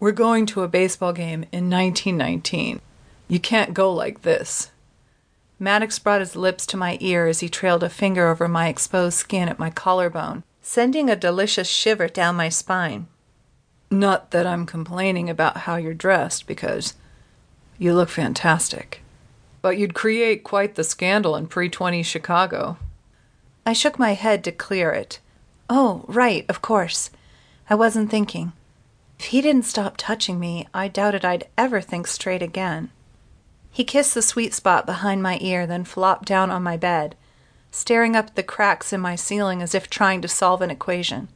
We're going to a baseball game in 1919. You can't go like this. Maddox brought his lips to my ear as he trailed a finger over my exposed skin at my collarbone, sending a delicious shiver down my spine. Not that I'm complaining about how you're dressed, because you look fantastic. But you'd create quite the scandal in pre 20 Chicago. I shook my head to clear it. Oh, right, of course. I wasn't thinking. If he didn't stop touching me, I doubted I'd ever think straight again. He kissed the sweet spot behind my ear, then flopped down on my bed, staring up at the cracks in my ceiling as if trying to solve an equation.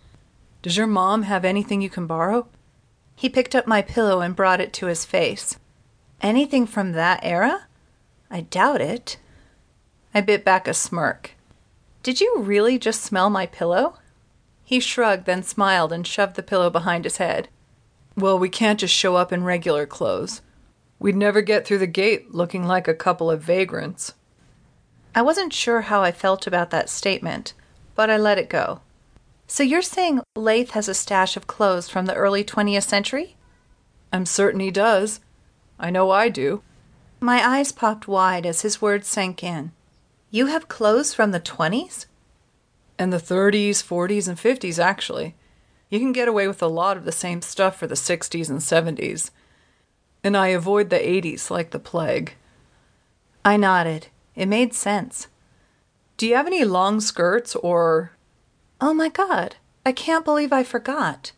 Does your mom have anything you can borrow? He picked up my pillow and brought it to his face. Anything from that era? I doubt it. I bit back a smirk. Did you really just smell my pillow? He shrugged, then smiled and shoved the pillow behind his head. Well, we can't just show up in regular clothes. We'd never get through the gate looking like a couple of vagrants. I wasn't sure how I felt about that statement, but I let it go. So you're saying Laith has a stash of clothes from the early 20th century? I'm certain he does. I know I do. My eyes popped wide as his words sank in. You have clothes from the 20s? And the 30s, 40s, and 50s, actually. You can get away with a lot of the same stuff for the 60s and 70s. And I avoid the 80s like the plague. I nodded. It made sense. Do you have any long skirts or. Oh my god, I can't believe I forgot.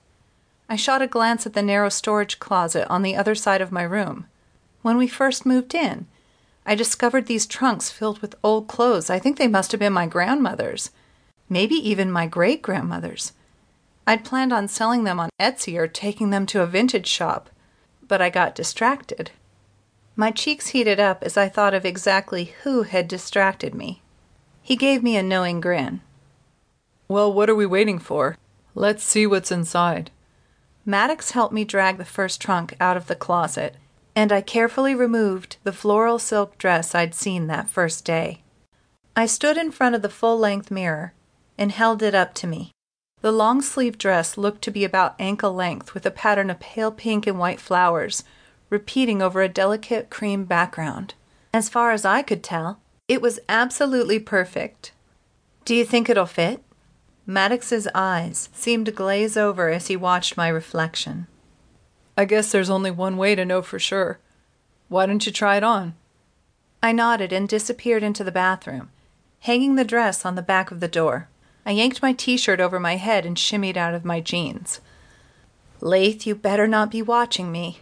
I shot a glance at the narrow storage closet on the other side of my room. When we first moved in, I discovered these trunks filled with old clothes. I think they must have been my grandmother's maybe even my great grandmother's. I'd planned on selling them on Etsy or taking them to a vintage shop, but I got distracted. My cheeks heated up as I thought of exactly who had distracted me. He gave me a knowing grin. Well, what are we waiting for? Let's see what's inside. Maddox helped me drag the first trunk out of the closet, and I carefully removed the floral silk dress I'd seen that first day. I stood in front of the full length mirror and held it up to me. The long sleeved dress looked to be about ankle length with a pattern of pale pink and white flowers, repeating over a delicate cream background. As far as I could tell, it was absolutely perfect. Do you think it'll fit? Maddox's eyes seemed to glaze over as he watched my reflection. I guess there's only one way to know for sure. Why don't you try it on? I nodded and disappeared into the bathroom, hanging the dress on the back of the door. I yanked my t shirt over my head and shimmied out of my jeans. Laith, you better not be watching me,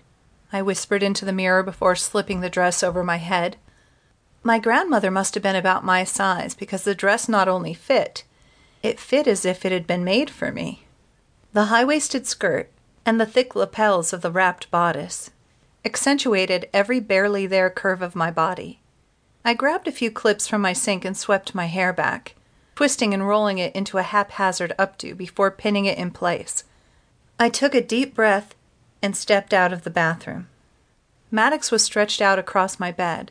I whispered into the mirror before slipping the dress over my head. My grandmother must have been about my size because the dress not only fit, it fit as if it had been made for me. The high waisted skirt and the thick lapels of the wrapped bodice accentuated every barely there curve of my body. I grabbed a few clips from my sink and swept my hair back twisting and rolling it into a haphazard updo before pinning it in place. I took a deep breath and stepped out of the bathroom. Maddox was stretched out across my bed,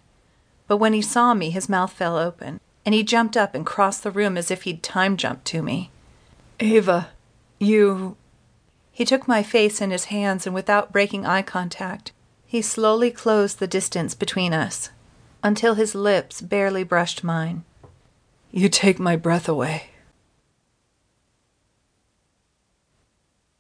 but when he saw me, his mouth fell open, and he jumped up and crossed the room as if he'd time jumped to me. Ava, you. He took my face in his hands, and without breaking eye contact, he slowly closed the distance between us until his lips barely brushed mine. You take my breath away.